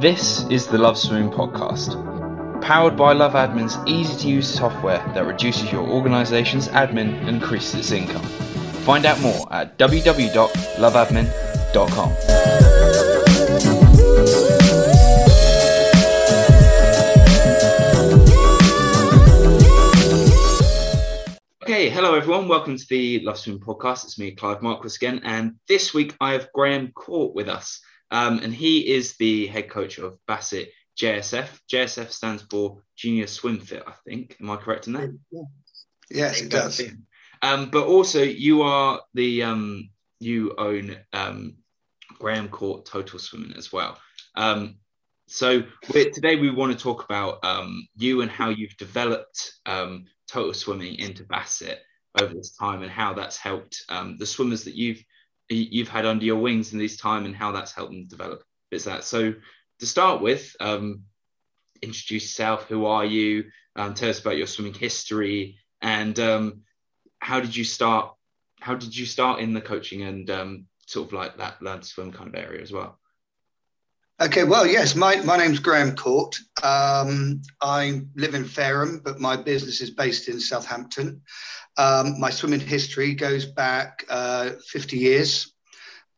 This is the Love Swimming Podcast, powered by Love Admin's easy to use software that reduces your organization's admin and increases its income. Find out more at www.loveadmin.com. Okay, hello everyone. Welcome to the Love Swimming Podcast. It's me, Clive Marquis again, and this week I have Graham Cawte with us, um, and he is the head coach of Bassett JSF. JSF stands for Junior Swim Fit, I think. Am I correct in that? Yes, it does. Um, but also, you are the um, you own um, Graham Cawte Total Swimming as well. Um, so we're, today we want to talk about um, you and how you've developed um, total swimming into Bassett over this time and how that's helped um, the swimmers that you've you've had under your wings in this time and how that's helped them develop. Is that so? To start with, um, introduce yourself. Who are you? Um, tell us about your swimming history and um, how did you start? How did you start in the coaching and um, sort of like that learn to swim kind of area as well? Okay, well, yes, my, my name's Graham Cawte. Um, I live in Fareham, but my business is based in Southampton. Um, my swimming history goes back uh, 50 years.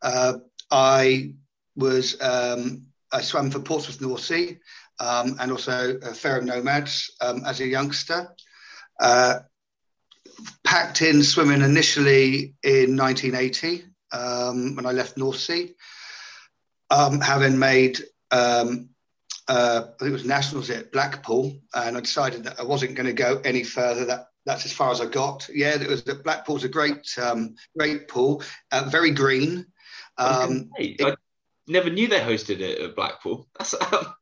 Uh, I was um, I swam for Portsmouth North Sea um, and also uh, Fareham Nomads um, as a youngster. Uh, packed in swimming initially in 1980 um, when I left North Sea um, having made um, uh, I think it was nationals at Blackpool, and I decided that I wasn't going to go any further. That that's as far as I got. Yeah, it was that Blackpool's a great um, great pool, uh, very green. Um, I, I never knew they hosted it at Blackpool. That's um...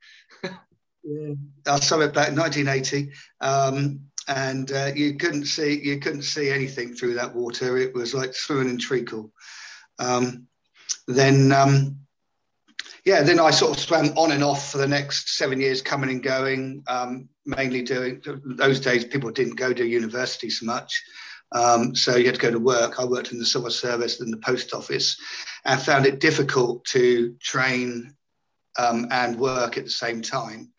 yeah. I saw it back in 1980, um, and uh, you couldn't see you couldn't see anything through that water. It was like swimming in treacle. Um, then um, yeah, then I sort of swam on and off for the next seven years, coming and going. Um, mainly doing those days, people didn't go to university so much, um, so you had to go to work. I worked in the civil service and the post office, and found it difficult to train um, and work at the same time.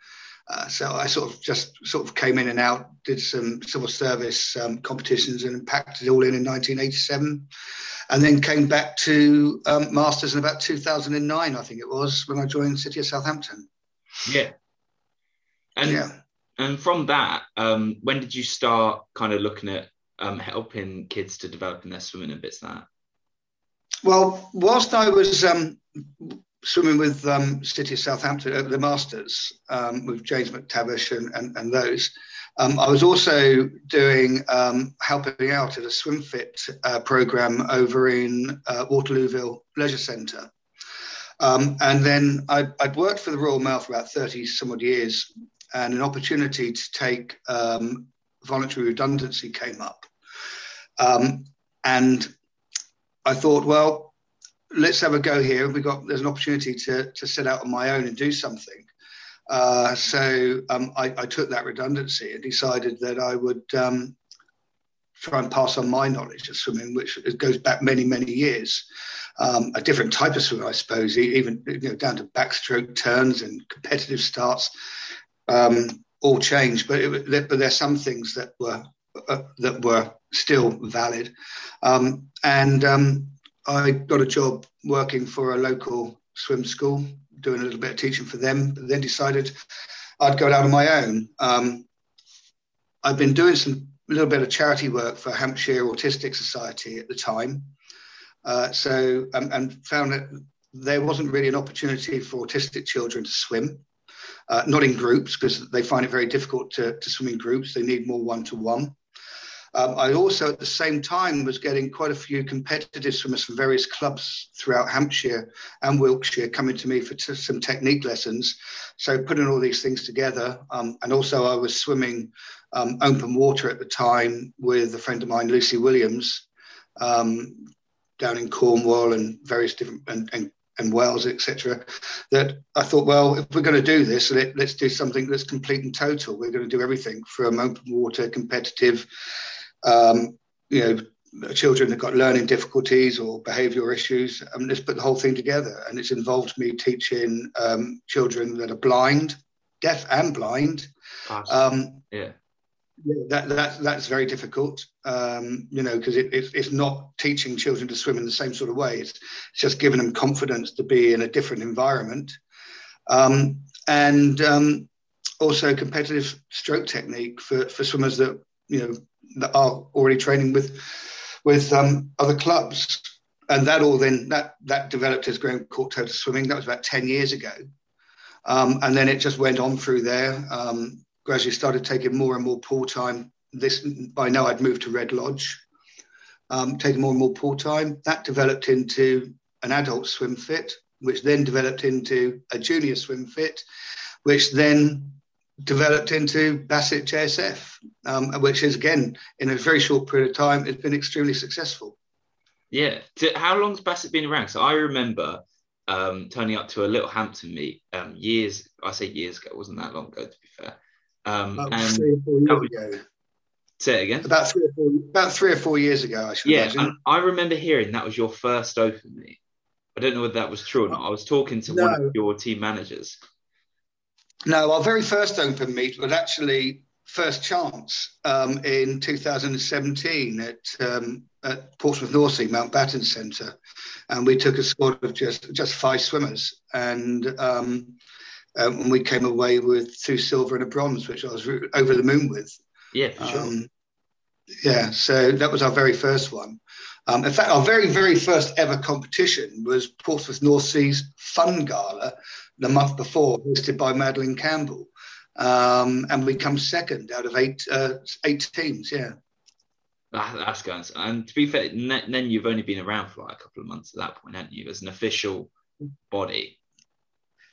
Uh, so I sort of just sort of came in and out, did some civil service um, competitions, and packed it all in in 1987 and then came back to um, masters in about 2009 i think it was when i joined city of southampton. Yeah. And yeah. and from that um, when did you start kind of looking at um, helping kids to develop in their swimming and bits like that? Well whilst i was um, swimming with um, city of southampton at the masters um, with james mctavish and, and, and those um, I was also doing um, helping out at a swim fit uh, program over in uh, Waterlooville Leisure Centre. Um, and then I, would worked for the Royal Mail for about 30 some odd years, and an opportunity to take um, voluntary redundancy came up. Um, and I thought, well, let's have a go here. We got there's an opportunity to to set out on my own and do something. Uh, so um, I, I, took that redundancy and decided that I would um, try and pass on my knowledge of swimming, which goes back many, many years. Um, a different type of swim, I suppose, even you know, down to backstroke turns and competitive starts, um, all changed. But, it, but some things that were uh, that were still valid. Um, and um, I got a job working for a local swim school doing a little bit of teaching for them, but then decided I'd go out on my own. Um, I've been doing some a little bit of charity work for Hampshire Autistic Society at the time. Uh, so um, and found that there wasn't really an opportunity for autistic children to swim, uh, not in groups because they find it very difficult to, to swim in groups. They need more one to one. Um, I also, at the same time, was getting quite a few competitive swimmers from various clubs throughout Hampshire and Wiltshire coming to me for t- some technique lessons. So, putting all these things together, um, and also I was swimming um, open water at the time with a friend of mine, Lucy Williams, um, down in Cornwall and various different and, and and Wales, etc. That I thought, well, if we're going to do this, let, us do something that's complete and total. We're going to do everything from open water, competitive, um, you know, children that got learning difficulties or behavioural issues. and just put the whole thing together, and it's involved me teaching um, children that are blind, deaf and blind. Um, yeah. Yeah, that, that that's very difficult, um, you know, because it, it's, it's not teaching children to swim in the same sort of way. It's, it's just giving them confidence to be in a different environment, um, and um, also competitive stroke technique for, for swimmers that you know that are already training with with um, other clubs, and that all then that that developed as Graham Cawte Total Swimming. That was about ten years ago, um, and then it just went on through there. Um, gradually started taking more and more pool time. This by now I'd moved to Red Lodge, um, taking more and more pool time. That developed into an adult swim fit, which then developed into a junior swim fit, which then developed into Bassett JSF, um, which is again in a very short period of time has been extremely successful. Yeah. How long's Bassett been around? So I remember um, turning up to a little Hampton meet um, years. I say years ago. It wasn't that long ago, to be fair. Um, about and three or four years was, ago. Say it again. About three or four. About three or four years ago, I should yeah, I remember hearing that was your first open meet. I don't know whether that was true or not. I was talking to no. one of your team managers. No, our very first open meet was actually first chance um, in 2017 at, um, at Portsmouth North Sea Mountbatten Centre, and we took a squad of just just five swimmers, and um, um, and we came away with two silver and a bronze, which I was over the moon with. Yeah, for sure. Um, yeah, so that was our very first one. Um, in fact, our very, very first ever competition was Portsmouth North Sea's Fun Gala the month before, hosted by Madeline Campbell. Um, and we come second out of eight uh, eight teams, yeah. that's good. And to be fair, then you've only been around for like a couple of months at that point, haven't you, as an official body?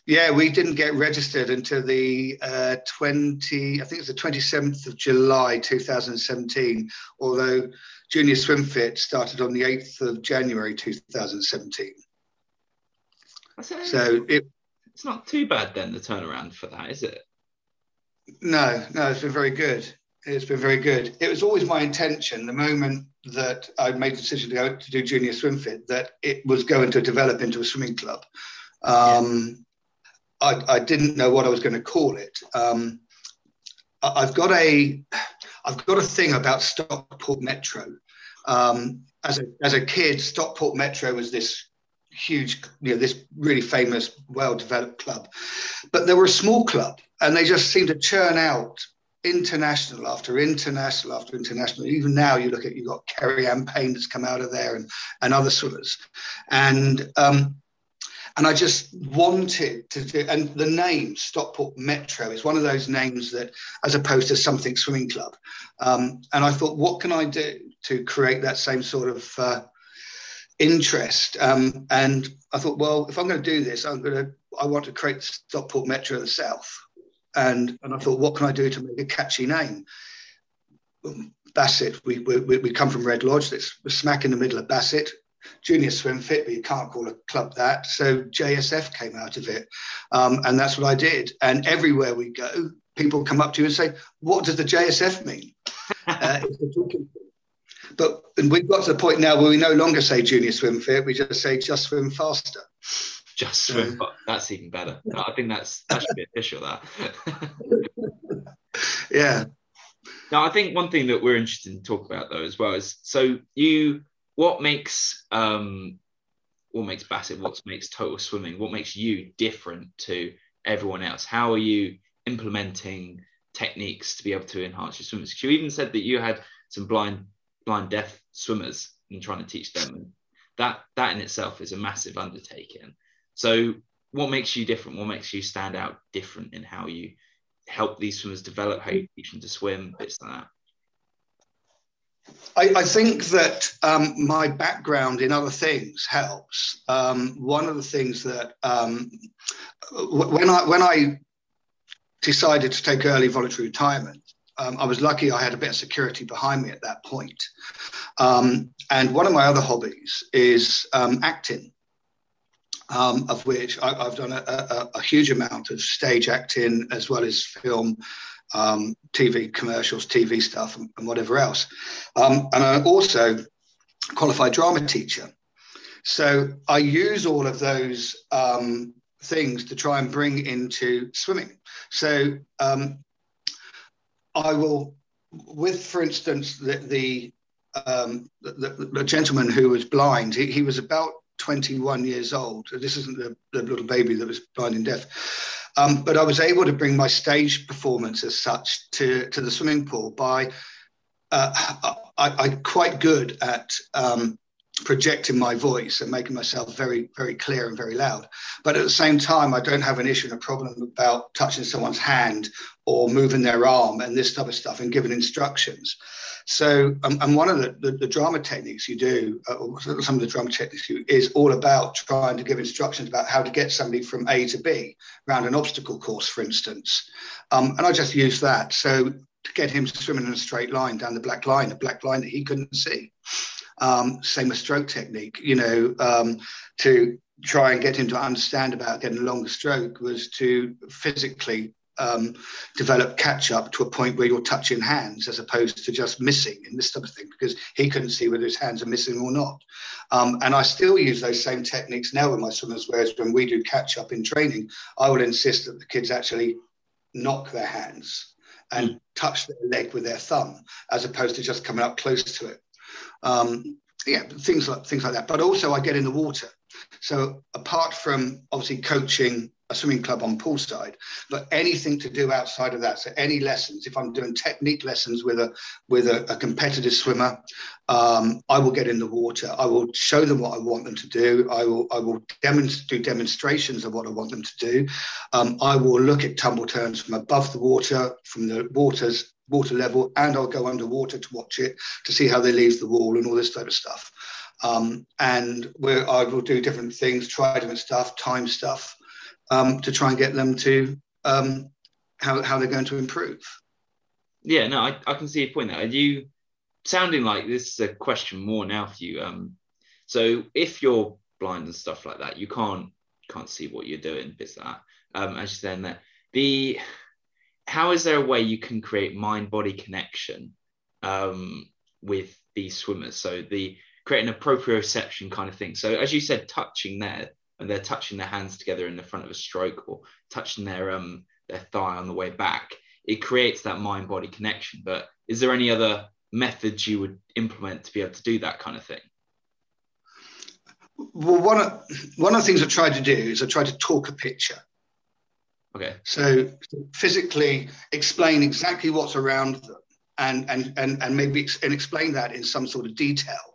Yeah, we didn't get registered until the uh, 20, I think it's the 27th of July 2017, although Junior Swim Fit started on the 8th of January 2017. So it, it's not too bad then, the turnaround for that, is it? No, no, it's been very good. It's been very good. It was always my intention, the moment that I made the decision to go to do Junior Swim Fit, that it was going to develop into a swimming club. Um, I, I, didn't know what I was going to call it. Um, I've got a I've got a thing about Stockport Metro. Um, as a as a kid, Stockport Metro was this huge, you know, this really famous, well-developed club, but they were a small club, and they just seemed to churn out international after international after international. Even now, you look at you've got Keri-anne Payne that's come out of there, and and other swimmers, and um, and I just wanted to do, and the name Stockport Metro is one of those names that, as opposed to something swimming club. Um, and I thought, what can I do to create that same sort of uh, interest? Um, and I thought, well, if I'm going to do this, I'm going to, I want to create Stockport Metro of the South. And, and I thought, what can I do to make a catchy name? Bassett, we, we, we come from Red Lodge, that's smack in the middle of Bassett junior swim fit, but you can't call a club that. So JSF came out of it. Um, and that's what I did. And everywhere we go, people come up to you and say, What does the JSF mean? uh, but and we've got to the point now where we no longer say junior swim fit, we just say just swim faster. Just swim, so, that's even better. I think that's that should be official. That. yeah. Now, I think one thing that we're interested in talk about though as well is so you what makes um, what makes Bassett, what makes total swimming, what makes you different to everyone else? How are you implementing techniques to be able to enhance your swimmers? Because you even said that you had some blind, blind, deaf swimmers and trying to teach them, and that that in itself is a massive undertaking. So, what makes you different? What makes you stand out different in how you help these swimmers develop, how you teach them to swim, bits like that? I, I, think that um, my background in other things helps. Um, one of the things that um, when I when I decided to take early voluntary retirement, um, I was lucky I had a bit of security behind me at that point. Um, and one of my other hobbies is um, acting. of which I, have done a, a, a huge amount of stage acting as well as film um, TV commercials, TV stuff, and, and whatever else. Um, and I'm also qualified drama teacher. So I use all of those um, things to try and bring into swimming. So um, I will, with, for instance, the, the, um, the, the, gentleman who was blind, he, he, was about 21 years old. This isn't the, the little baby that was blind and deaf. Um, but I was able to bring my stage performance as such to, to the swimming pool by uh, I, am quite good at um, projecting my voice and making myself very, very clear and very loud. But at the same time, I don't have an issue and a problem about touching someone's hand or moving their arm and this type of stuff and giving instructions. So, um, and one of the, the, the, drama techniques you do, uh, some of the drama techniques you, is all about trying to give instructions about how to get somebody from A to B around an obstacle course, for instance. Um, and I just use that. So to get him swimming in a straight line down the black line, a black line that he couldn't see. Um, same as stroke technique, you know, um, to try and get him to understand about getting a longer stroke was to physically um, develop catch up to a point where you're touching hands as opposed to just missing and this type of thing because he couldn't see whether his hands are missing or not. Um, and I still use those same techniques now with my swimmers, whereas when we do catch up in training, I will insist that the kids actually knock their hands and touch their leg with their thumb as opposed to just coming up close to it. Um, yeah, things like things like that. But also, I get in the water. So apart from obviously coaching a swimming club on poolside, but anything to do outside of that. So any lessons, if I'm doing technique lessons with a with a, a competitive swimmer, um, I will get in the water. I will show them what I want them to do. I will I will demonstrate do demonstrations of what I want them to do. Um, I will look at tumble turns from above the water, from the waters water level, and I'll go underwater to watch it to see how they leave the wall and all this type of stuff. Um, and where I will do different things, try different stuff, time stuff um, to try and get them to um, how, how they're going to improve. Yeah, no, I, I can see your point there. Are you sounding like this is a question more now for you? Um, so if you're blind and stuff like that, you can't can't see what you're doing, Is that. Um, as you're saying that, the how is there a way you can create mind body connection um, with these swimmers? So the creating a proprioception kind of thing. So as you said, touching there, and they're touching their hands together in the front of a stroke or touching their um their thigh on the way back it creates that mind body connection but is there any other methods you would implement to be able to do that kind of thing well one of one of the things i try to do is i try to talk a picture okay so physically explain exactly what's around them and and and, and maybe ex- and explain that in some sort of detail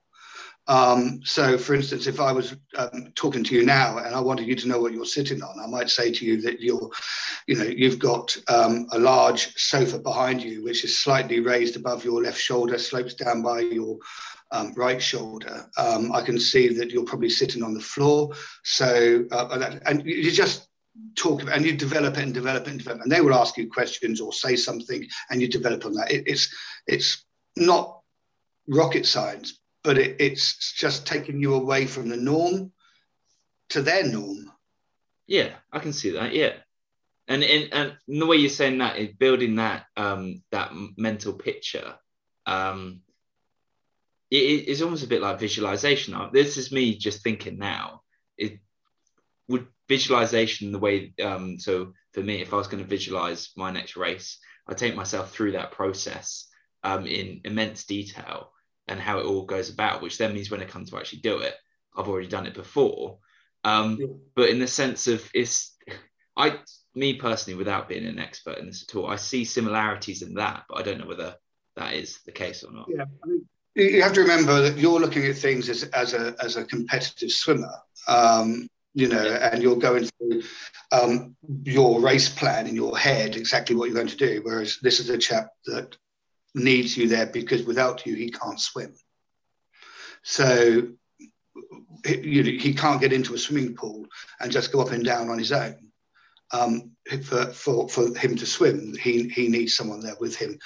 um, so, for instance, if I was um, talking to you now and I wanted you to know what you're sitting on, I might say to you that you're, you know, you've got um, a large sofa behind you, which is slightly raised above your left shoulder, slopes down by your um, right shoulder. Um, I can see that you're probably sitting on the floor. So, uh, and you just talk about, and you develop it and develop it and develop, it. and they will ask you questions or say something, and you develop on that. It, it's it's not rocket science, but it, it's just taking you away from the norm to their norm. Yeah, I can see that. Yeah, and in, and the way you're saying that is building that um, that mental picture. Um, it, it's almost a bit like visualization. This is me just thinking now. It would visualization the way. Um, so for me, if I was going to visualize my next race, I take myself through that process um, in immense detail and how it all goes about, which then means when I come to actually do it, I've already done it before. Um, yeah. But in the sense of it's, I, me personally, without being an expert in this at all, I see similarities in that, but I don't know whether that is the case or not. Yeah, I mean, you have to remember that you're looking at things as, as a as a competitive swimmer. Um, you know, and you're going through um, your race plan in your head, exactly what you're going to do. Whereas this is a chap that needs you there because without you, he can't swim. So he, he can't get into a swimming pool and just go up and down on his own. Um, for, for, for him to swim, he, he needs someone there with him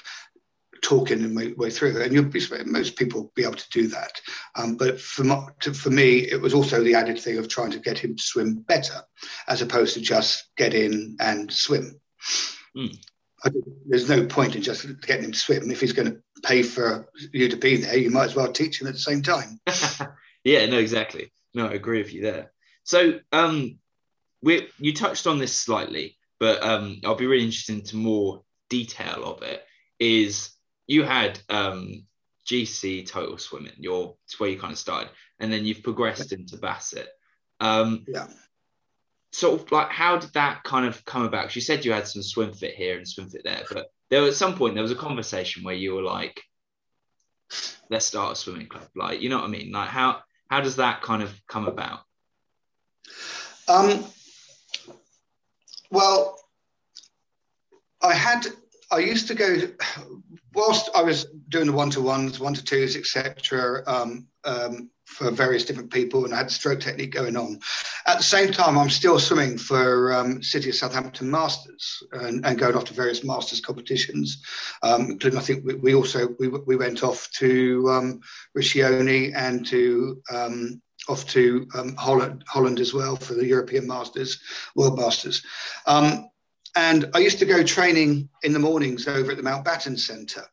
talking and way through. And you'll be, most people be able to do that. Um, but for, to, for me, it was also the added thing of trying to get him to swim better, as opposed to just get in and swim. Mm there's no point in just getting him to swim if he's going to pay for you to be there, you might as well teach him at the same time. yeah, no, exactly. No, I agree with you there. So, um, we you touched on this slightly, but um, I'll be really interested into more detail of it. Is you had um, GC total swimming, your it's where you kind of started, and then you've progressed into Bassett. Um, yeah. Sort of like, how did that kind of come about? Because you said you had some swim fit here and swim fit there, but there was at some point there was a conversation where you were like, "Let's start a swimming club." Like, you know what I mean? Like, how how does that kind of come about? Um, well, I had I used to go whilst I was doing the one to ones, one to twos, etc. Um, um, for various different people, and I had stroke technique going on. At the same time, I'm still swimming for um, City of Southampton Masters and, and, going off to various Masters competitions, um, including I think we, we, also we, we went off to um, Riccione and to um, off to um, Holland, Holland as well for the European Masters, World Masters. Um, and I used to go training in the mornings over at the Mountbatten Centre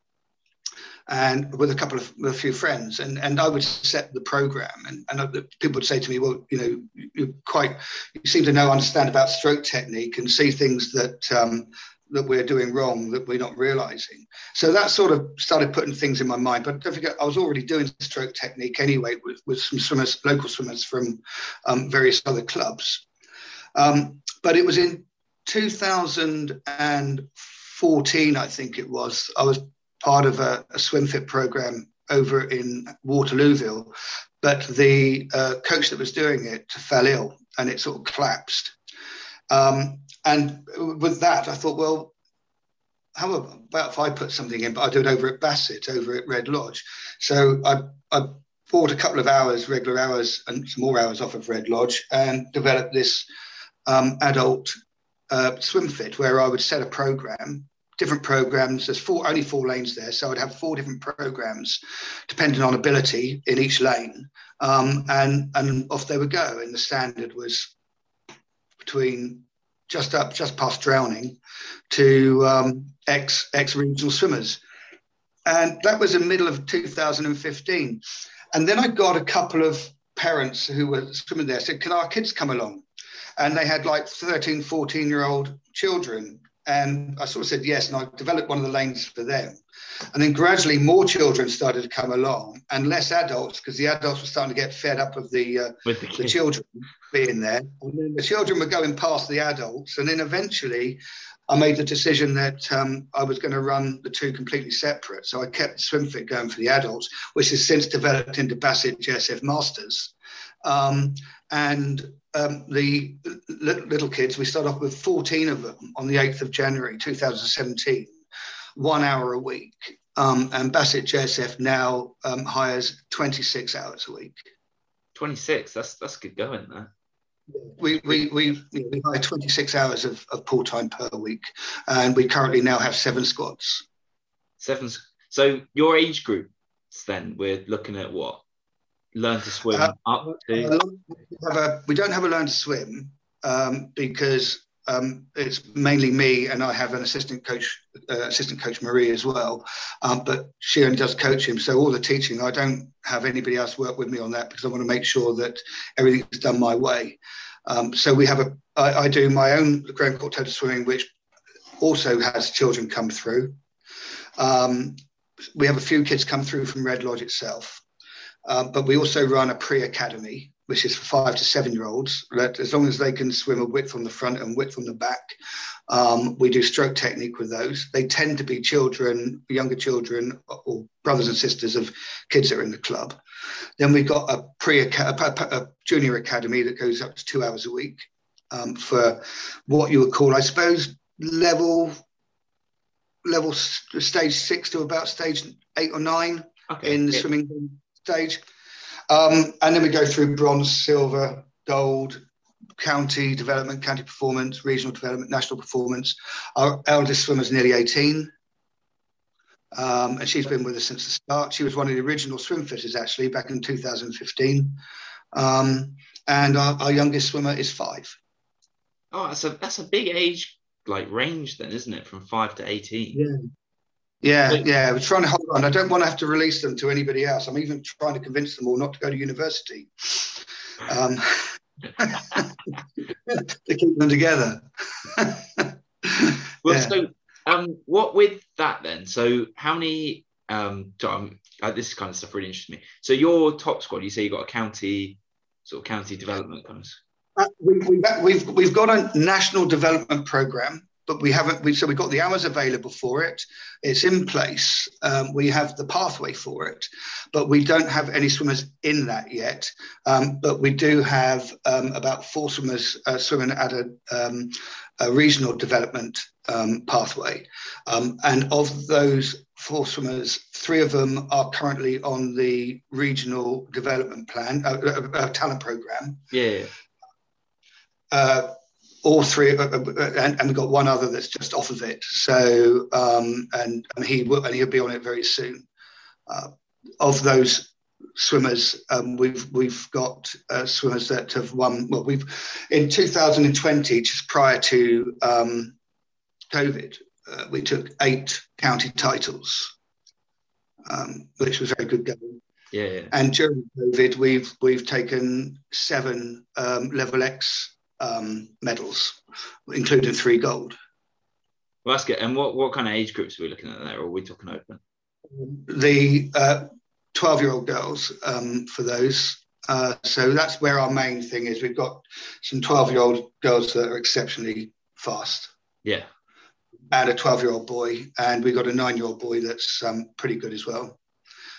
and with a couple of a few friends and and I would set the program and, and people would say to me well you know you quite you seem to know understand about stroke technique and see things that um, that we're doing wrong that we're not realizing. So that sort of started putting things in my mind. But don't forget, I was already doing stroke technique anyway with, with some swimmers, local swimmers from um, various other clubs. Um, but it was in 2014, I think it was. I was part of a, a swim fit program over in Waterlooville, but the uh, coach that was doing it fell ill and it sort of collapsed. Um, and with that, I thought, well, how about if I put something in, but I do it over at Bassett, over at Red Lodge. So I, I bought a couple of hours, regular hours, and some more hours off of Red Lodge, and developed this um, adult uh, swim fit where I would set a program, different programs. There's four, only four lanes there, so I'd have four different programs, depending on ability in each lane, um, and and off they would go. And the standard was between just up, just past drowning, to um, ex ex regional swimmers, and that was in the middle of 2015. And then I got a couple of parents who were swimming there said, "Can our kids come along?" And they had like 13, 14 year old children. And I sort of said yes, and I developed one of the lanes for them. And then gradually more children started to come along and less adults because the adults were starting to get fed up of the, uh, the, the, children being there. And then the children were going past the adults. And then eventually I made the decision that um, I was going to run the two completely separate. So I kept SwimFit going for the adults, which has since developed into Bassett JSF Masters. Um, and um, the little kids, we start off with 14 of them on the 8th of January 2017 one hour a week. Um, and Bassett JSF now um, hires 26 hours a week. 26, that's that's good going there. We, we, we, we hire 26 hours of, of pool time per week, and we currently now have seven squads. Seven. So your age groups, then we're looking at what? Learn to swim uh, up to. We, a, we don't have a learn to swim um, because um, it's mainly me, and I have an assistant coach, uh, assistant coach Marie as well. Um, but she only does coach him, so all the teaching, I don't have anybody else work with me on that because I want to make sure that everything's done my way. Um, so we have a, I, I do my own Graham Cawte Total Swimming, which also has children come through. Um, we have a few kids come through from Red Lodge itself, uh, but we also run a pre-academy which is for five to seven year olds. That As long as they can swim a width from the front and width from the back, um, we do stroke technique with those. They tend to be children, younger children, or brothers and sisters of kids that are in the club. Then we've got a pre a junior academy that goes up to two hours a week um, for what you would call, I suppose, level level stage six to about stage eight or nine okay. in the yeah. swimming stage. Um, and then we go through bronze, silver, gold, county development, county performance, regional development, national performance. Our eldest swimmer is nearly 18. Um, and she's been with us since the start. She was one of the original swim fitters actually back in 2015. Um, and our, our, youngest swimmer is five. Oh, that's a that's a big age like range then, isn't it? From five to 18. Yeah. Yeah, yeah. We're trying to hold on. I don't want to have to release them to anybody else. I'm even trying to convince them all not to go to university. Um, to keep them together. well, yeah. so um, what with that then? So how many? Um, uh, this kind of stuff really interests me. So your top squad, you say you got a county sort of county development kind of. Uh, we, we've, we've, we've got a national development program but we haven't. We, so we've got the hours available for it. It's in place. Um, we have the pathway for it, but we don't have any swimmers in that yet. Um, but we do have um, about four swimmers uh, swimming at a, um, a regional development um, pathway, um, and of those four swimmers, three of them are currently on the regional development plan, uh, uh, uh talent program. Yeah. Uh, all three, uh, uh, and, and, we've got one other that's just off of it. So, um, and, and he will, and he'll be on it very soon. Uh, of those swimmers, um, we've we've got uh, swimmers that have won. Well, we've in 2020, just prior to um, COVID, uh, we took eight county titles, um, which was very good going. Yeah, yeah. And during COVID, we've we've taken seven um, level X um, medals, including three gold. Well, that's good. And what, what kind of age groups are we looking at there? Or are we talking open? The 12 uh, year old girls um, for those. Uh, so that's where our main thing is. We've got some 12 year old girls that are exceptionally fast. Yeah. And a 12 year old boy. And we've got a nine year old boy that's um, pretty good as well.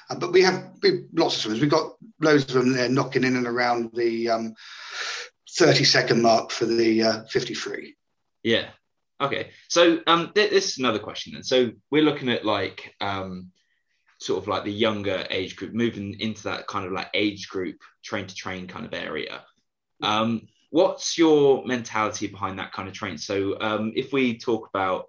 Uh, but we have we, lots of swimmers. We've got loads of them there knocking in and around the um, 30 second mark for the uh, 53. Yeah. Okay. So um, th- this is another question then. So we're looking at like um, sort of like the younger age group, moving into that kind of like age group, train to train kind of area. Um, what's your mentality behind that kind of train? So um, if we talk about,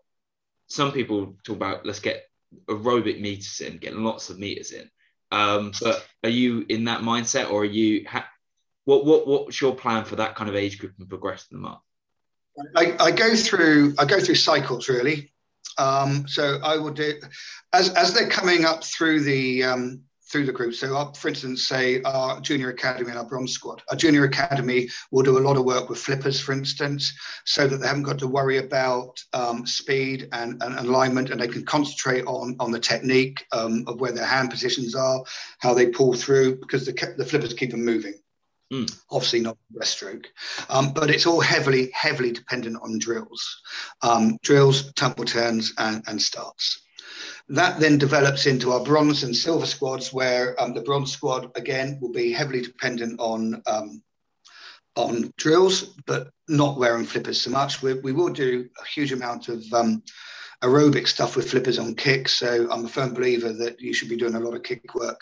some people talk about let's get aerobic meters in, getting lots of meters in. Um, but are you in that mindset, or are you? Ha- what what what's your plan for that kind of age group and progressing them up? I, I go through I go through cycles really. Um, so I will do as as they're coming up through the um, through the group. So, for instance, say our junior academy and our bronze squad. Our junior academy will do a lot of work with flippers, for instance, so that they haven't got to worry about um, speed and, and, alignment, and they can concentrate on on the technique um, of where their hand positions are, how they pull through, because the the flippers keep them moving. Mm. Obviously not breaststroke, um, but it's all heavily, heavily dependent on drills, um, drills, tumble turns, and, and, starts. That then develops into our bronze and silver squads, where um, the bronze squad again will be heavily dependent on um, on drills, but not wearing flippers so much. We, we will do a huge amount of um, aerobic stuff with flippers on kicks. So I'm a firm believer that you should be doing a lot of kick work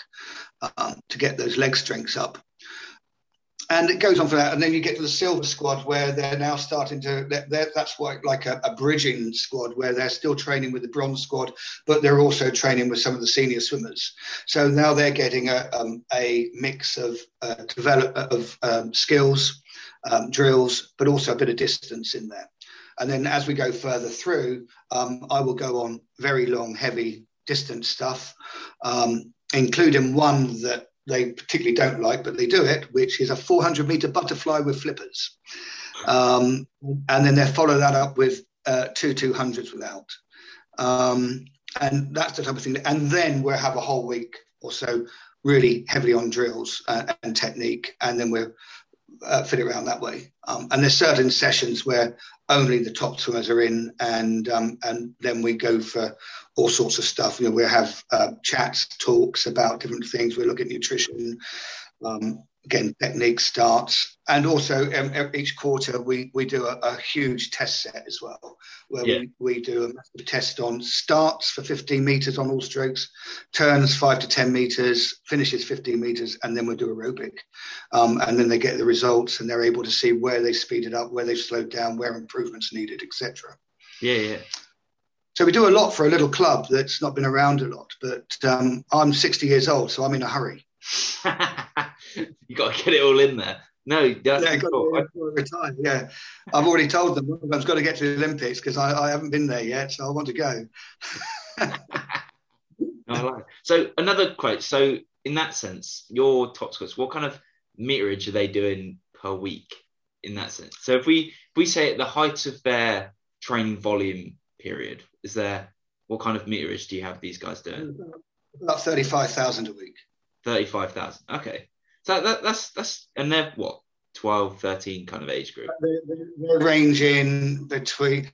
um, to get those leg strengths up and it goes on for that. And then you get to the silver squad where they're now starting to, they're, they're, that's why like a, a, bridging squad where they're still training with the bronze squad, but they're also training with some of the senior swimmers. So now they're getting a, um, a mix of uh, develop of um, skills, um, drills, but also a bit of distance in there. And then as we go further through, um, I will go on very long, heavy distance stuff, um, including one that they particularly don't like, but they do it, which is a 400 meter butterfly with flippers. Um, and then they follow that up with uh, two 200s without. Um, and that's the type of thing. And then we'll have a whole week or so really heavily on drills uh, and technique. And then we'll uh, fit it around that way. Um, and there's certain sessions where only the top swimmers are in, and um, and then we go for all sorts of stuff. You know, we have uh, chats, talks about different things. We look at nutrition, again, technique starts, and also um, each quarter we we do a, a, huge test set as well, where yeah. we, we do a massive test on starts for 15 meters on all strokes, turns five to 10 meters, finishes 15 meters, and then we do aerobic, um, and then they get the results and they're able to see where they speeded up, where they've slowed down, where improvements needed, etc. Yeah, yeah. So we do a lot for a little club that's not been around a lot. But um, I'm 60 years old, so I'm in a hurry. you got to get it all in there. No, that's yeah, cool. retire. Yeah, I've already told them I've got to get to the Olympics because I, I, haven't been there yet, so I want to go. Like. So another quote. So in that sense, your top scores, what kind of meterage are they doing per week? In that sense, so if we if we say at the height of their training volume period, is there what kind of meterage do you have these guys doing? About thirty-five thousand a week. Thirty-five thousand. Okay, so that, that's that's and they're what 12, 13 kind of age group. They're, they're ranging between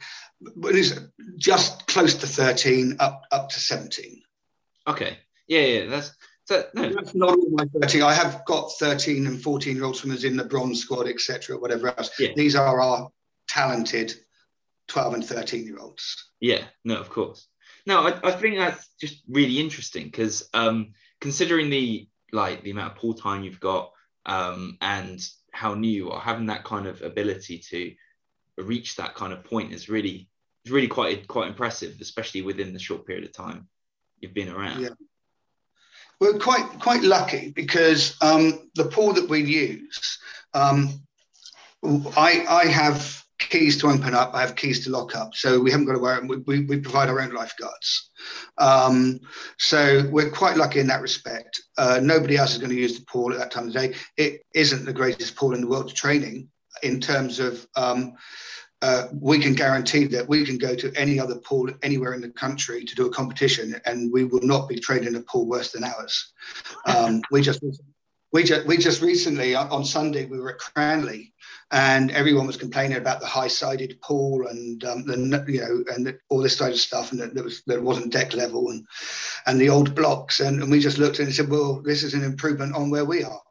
just close to thirteen up up to seventeen. Okay. Yeah, yeah, that's so, no. That's not all my 13. I have got 13 and 14 year old swimmers in the bronze squad, etc., whatever else. Yeah. These are our talented 12 and 13 year olds. Yeah, no, of course. No, I, I think that's just really interesting because um, considering the like the amount of pool time you've got um, and how new you are, having that kind of ability to reach that kind of point is really is really quite quite impressive, especially within the short period of time you've been around. Yeah. We're quite quite lucky because um, the pool that we use, um, I I have keys to open up. I have keys to lock up. So we haven't got to worry. We, we, we provide our own lifeguards. Um, so we're quite lucky in that respect. Uh, nobody else is going to use the pool at that time of day. It isn't the greatest pool in the world to training in terms of um, uh, we can guarantee that we can go to any other pool anywhere in the country to do a competition, and we will not be trained in a pool worse than ours. Um, we just we just we just recently on Sunday we were at Cranleigh, and everyone was complaining about the high-sided pool and um, the you know and the, all this sort of stuff, and that, that was that wasn't deck level and and the old blocks, and, and we just looked and said, well, this is an improvement on where we are.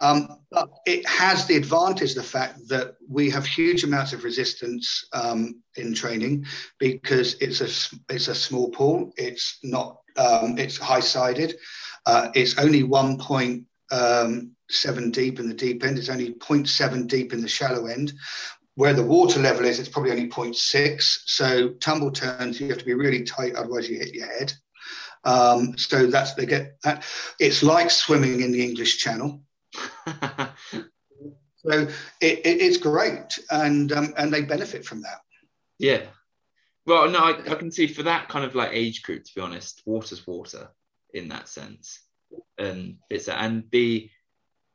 Um, but it has the advantage, the fact that we have huge amounts of resistance um, in training because it's a it's a small pool. It's not um, it's high sided. Uh, it's only one point um, seven deep in the deep end. It's only 0.7 deep in the shallow end. Where the water level is, it's probably only 0.6. So tumble turns, you have to be really tight, otherwise you hit your head. Um, so that's they get that. It's like swimming in the English Channel. so it, it, it's great, and um, and they benefit from that. Yeah. Well, no, I, I, can see for that kind of like age group. To be honest, water's water in that sense, and it's and the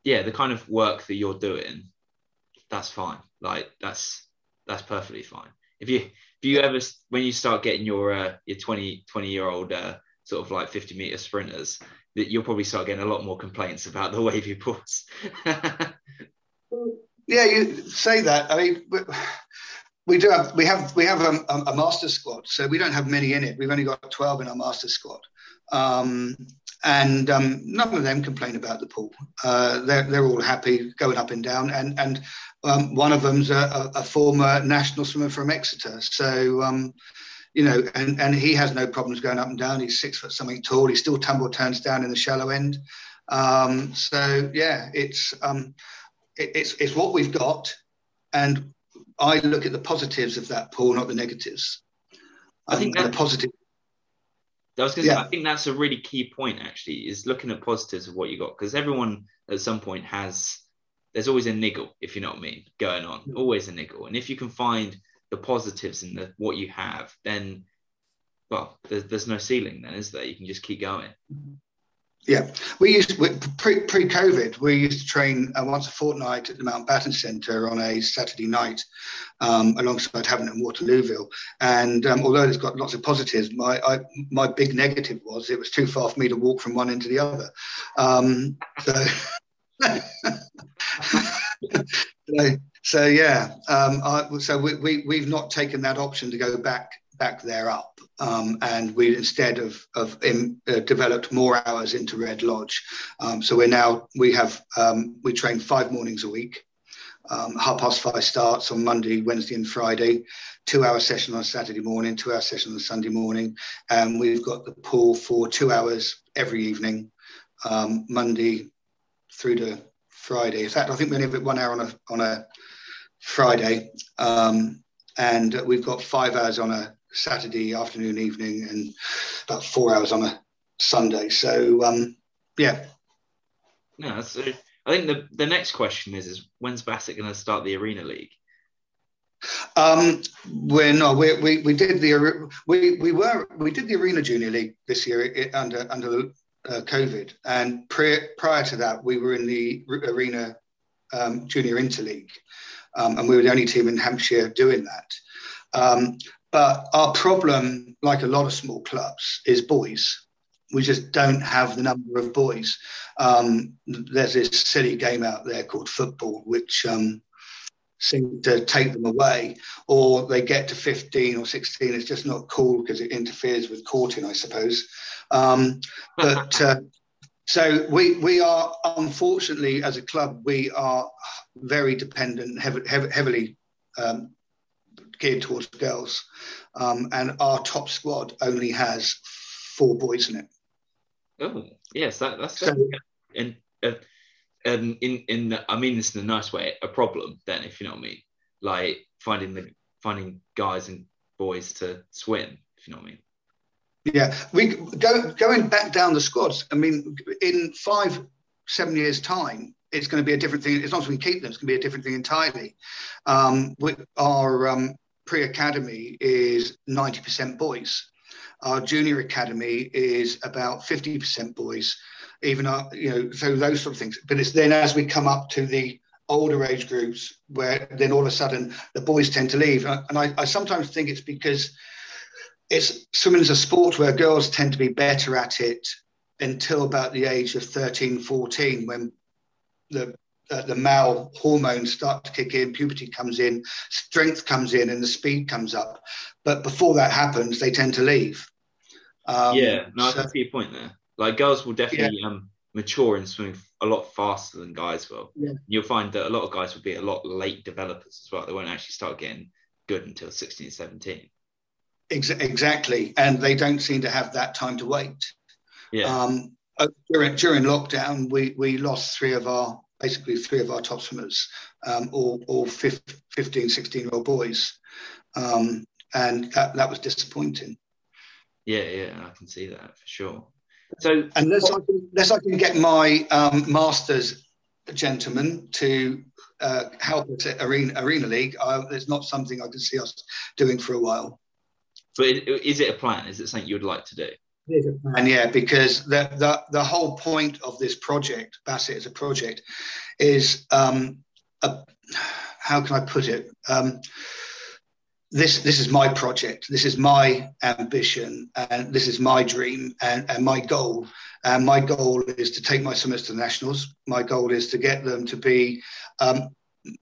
yeah the kind of work that you're doing, that's fine. Like that's that's perfectly fine. If you if you ever when you start getting your uh, your 20 20 year old uh, sort of like 50 meter sprinters that you'll probably start getting a lot more complaints about the wavy pulls. yeah, you say that. I mean, we do have we have we have a, a, master squad, so we don't have many in it. We've only got twelve in our master squad, um, and um, none of them complain about the pool. Uh, they're they're all happy going up and down, and and um, one of them's a, a, former national swimmer from Exeter, so um, you know, and, and he has no problems going up and down. He's six foot something tall. He still tumble turns down in the shallow end. Um, so yeah, it's um, it, it's it's what we've got, and I look at the positives of that pool, not the negatives. I think that, the positive. I was going to yeah. say, I think that's a really key point. Actually, is looking at positives of what you got because everyone at some point has. There's always a niggle, if you know what I mean, going on. Mm. Always a niggle, and if you can find the positives in the what you have, then well, there's, there's no ceiling then, is there? You can just keep going. Mm-hmm. Yeah, we used pre pre COVID. We used to train uh, once a fortnight at the Mountbatten Centre on a Saturday night, um, alongside Havant and Waterlooville. And um, although it's got lots of positives, my I, my big negative was it was too far for me to walk from one end to the other. Um, so, so so yeah, um, I, so we, we we've not taken that option to go back back there up, um, and we instead of of in, uh, developed more hours into Red Lodge. Um, so we're now we have um, we train five mornings a week. Um, half past five starts on Monday, Wednesday, and Friday. Two hour session on Saturday morning, two hour session on Sunday morning, and we've got the pool for two hours every evening, um, Monday through to Friday. In fact, I think we only have one hour on a on a Friday, um, and we've got five hours on a Saturday afternoon, evening, and about four hours on a Sunday. So um, yeah. Yeah, so I think the the next question is is when's Bassett going to start the Arena League? Um, we're not. We, we, we did the we, we were we did the Arena Junior League this year under under the uh, COVID, and prior prior to that, we were in the Arena um, Junior Interleague, um, and we were the only team in Hampshire doing that. Um, but our problem, like a lot of small clubs, is boys. We just don't have the number of boys. Um, there's this silly game out there called football, which um, seem to take them away, or they get to 15 or 16. It's just not cool because it interferes with courting, I suppose. Um, but uh, so we we are unfortunately as a club we are very dependent, heavily um, geared towards girls, um, and our top squad only has four boys in it. Oh yes, that, that's so, and. Uh, um, in in the, I mean this in a nice way, a problem. Then, if you know what I mean, like finding the finding guys and boys to swim. If you know what I mean. Yeah, we go going back down the squads. I mean, in five, seven years' time, it's going to be a different thing. As long as we keep them, it's going to be a different thing entirely. Um, our um, pre-academy is ninety percent boys. Our junior academy is about fifty percent boys even our, you know, so those sort of things. But it's then as we come up to the older age groups where then all of a sudden the boys tend to leave. And I, I sometimes think it's because it's swimming is a sport where girls tend to be better at it until about the age of 13, 14, when the uh, the male hormones start to kick in, puberty comes in, strength comes in, and the speed comes up. But before that happens, they tend to leave. Um, yeah, no, so, I can see your point there. Like girls will definitely yeah. um, mature and swim a lot faster than guys will. Yeah. You'll find that a lot of guys will be a lot late developers as well. They won't actually start getting good until 16, 17. exactly. And they don't seem to have that time to wait. Yeah. Um, uh, during, during lockdown, we, we lost three of our, basically three of our top swimmers, um, all, all 15, 16 year old boys. Um, and that, that was disappointing. Yeah, yeah, I can see that for sure. So unless I can, unless I can get my um, masters gentlemen to uh, help us at Arena, Arena League, uh, it's not something I can see us doing for a while. But is it a plan? Is it something you would like to do? And yeah, because the, the the whole point of this project, Bassett as a project, is um, a, how can I put it? Um, this this is my project. This is my ambition and this is my dream and, and my goal. And my goal is to take my swimmers to the nationals. My goal is to get them to be um,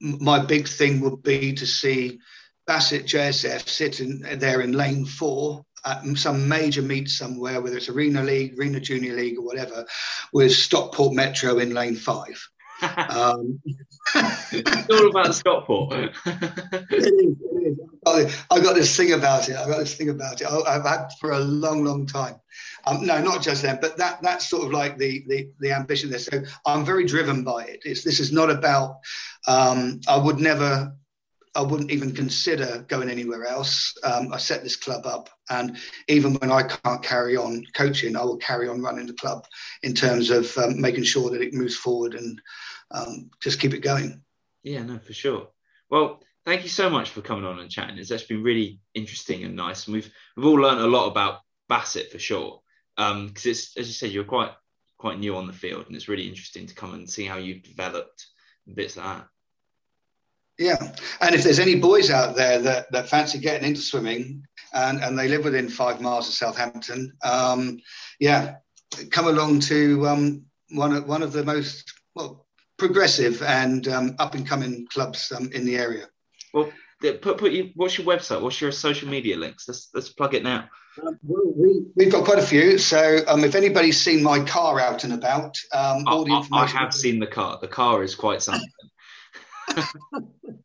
my big thing would be to see bassett jsf sitting there in lane four at some major meet somewhere whether it's arena league arena junior league or whatever with stockport metro in lane five um, it's all about Stockport. it is, it is. I've got this thing about it. I've got this thing about it. I've had for a long, long time. Um, no, not just then, but that that's sort of like the the, the ambition there. So I'm very driven by it. It's, this is not about. Um, I would never. I wouldn't even consider going anywhere else. Um, I set this club up, and even when I can't carry on coaching, I will carry on running the club in terms of um, making sure that it moves forward and um, just keep it going. Yeah, no, for sure. Well, thank you so much for coming on and chatting. It's actually been really interesting and nice, and we've we've all learned a lot about Bassett for sure. Because um, it's as you said, you're quite quite new on the field, and it's really interesting to come and see how you've developed bits like that. Yeah, and if there's any boys out there that, that fancy getting into swimming and, and they live within five miles of Southampton, um, yeah, come along to um, one of one of the most well progressive and um, up and coming clubs um, in the area. Well, put put you, what's your website? What's your social media links? Let's let's plug it now. Um, we, we've got quite a few. So um, if anybody's seen my car out and about, um, all the information. I, I have seen the car. The car is quite something.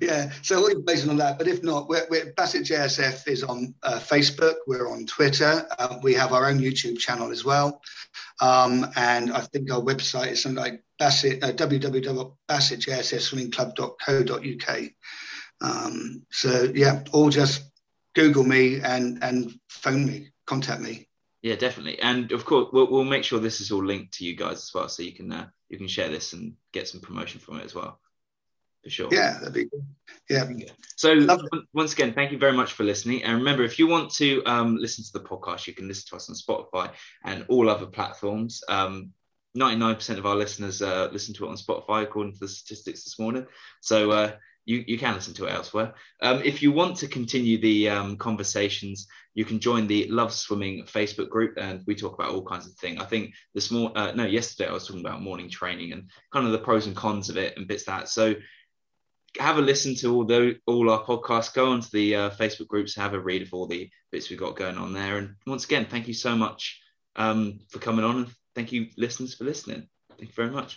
yeah, so all information on that. But if not, we're, we're Bassett JSF is on uh, Facebook. We're on Twitter. Uh, we have our own YouTube channel as well. Um, and I think our website is something like Bassett, uh, www.bassettjsfswimmingclub.co.uk. Um, so yeah, all just Google me and and phone me, contact me. Yeah, definitely. And of course, we'll, we'll make sure this is all linked to you guys as well, so you can uh, you can share this and get some promotion from it as well. for sure. Yeah, that'd be good. Yeah. So Lovely. once again, thank you very much for listening. And remember, if you want to um, listen to the podcast, you can listen to us on Spotify and all other platforms. Um, 99% of our listeners uh, listen to it on Spotify, according to the statistics this morning. So uh, you, you can listen to it elsewhere. Um, if you want to continue the um, conversations, you can join the Love Swimming Facebook group, and we talk about all kinds of things. I think this morning, uh, no, yesterday I was talking about morning training and kind of the pros and cons of it and bits that. So have a listen to all the all our podcasts. Go onto the uh, Facebook groups, have a read of all the bits we've got going on there. And once again, thank you so much um, for coming on, and thank you, listeners, for listening. Thank you very much.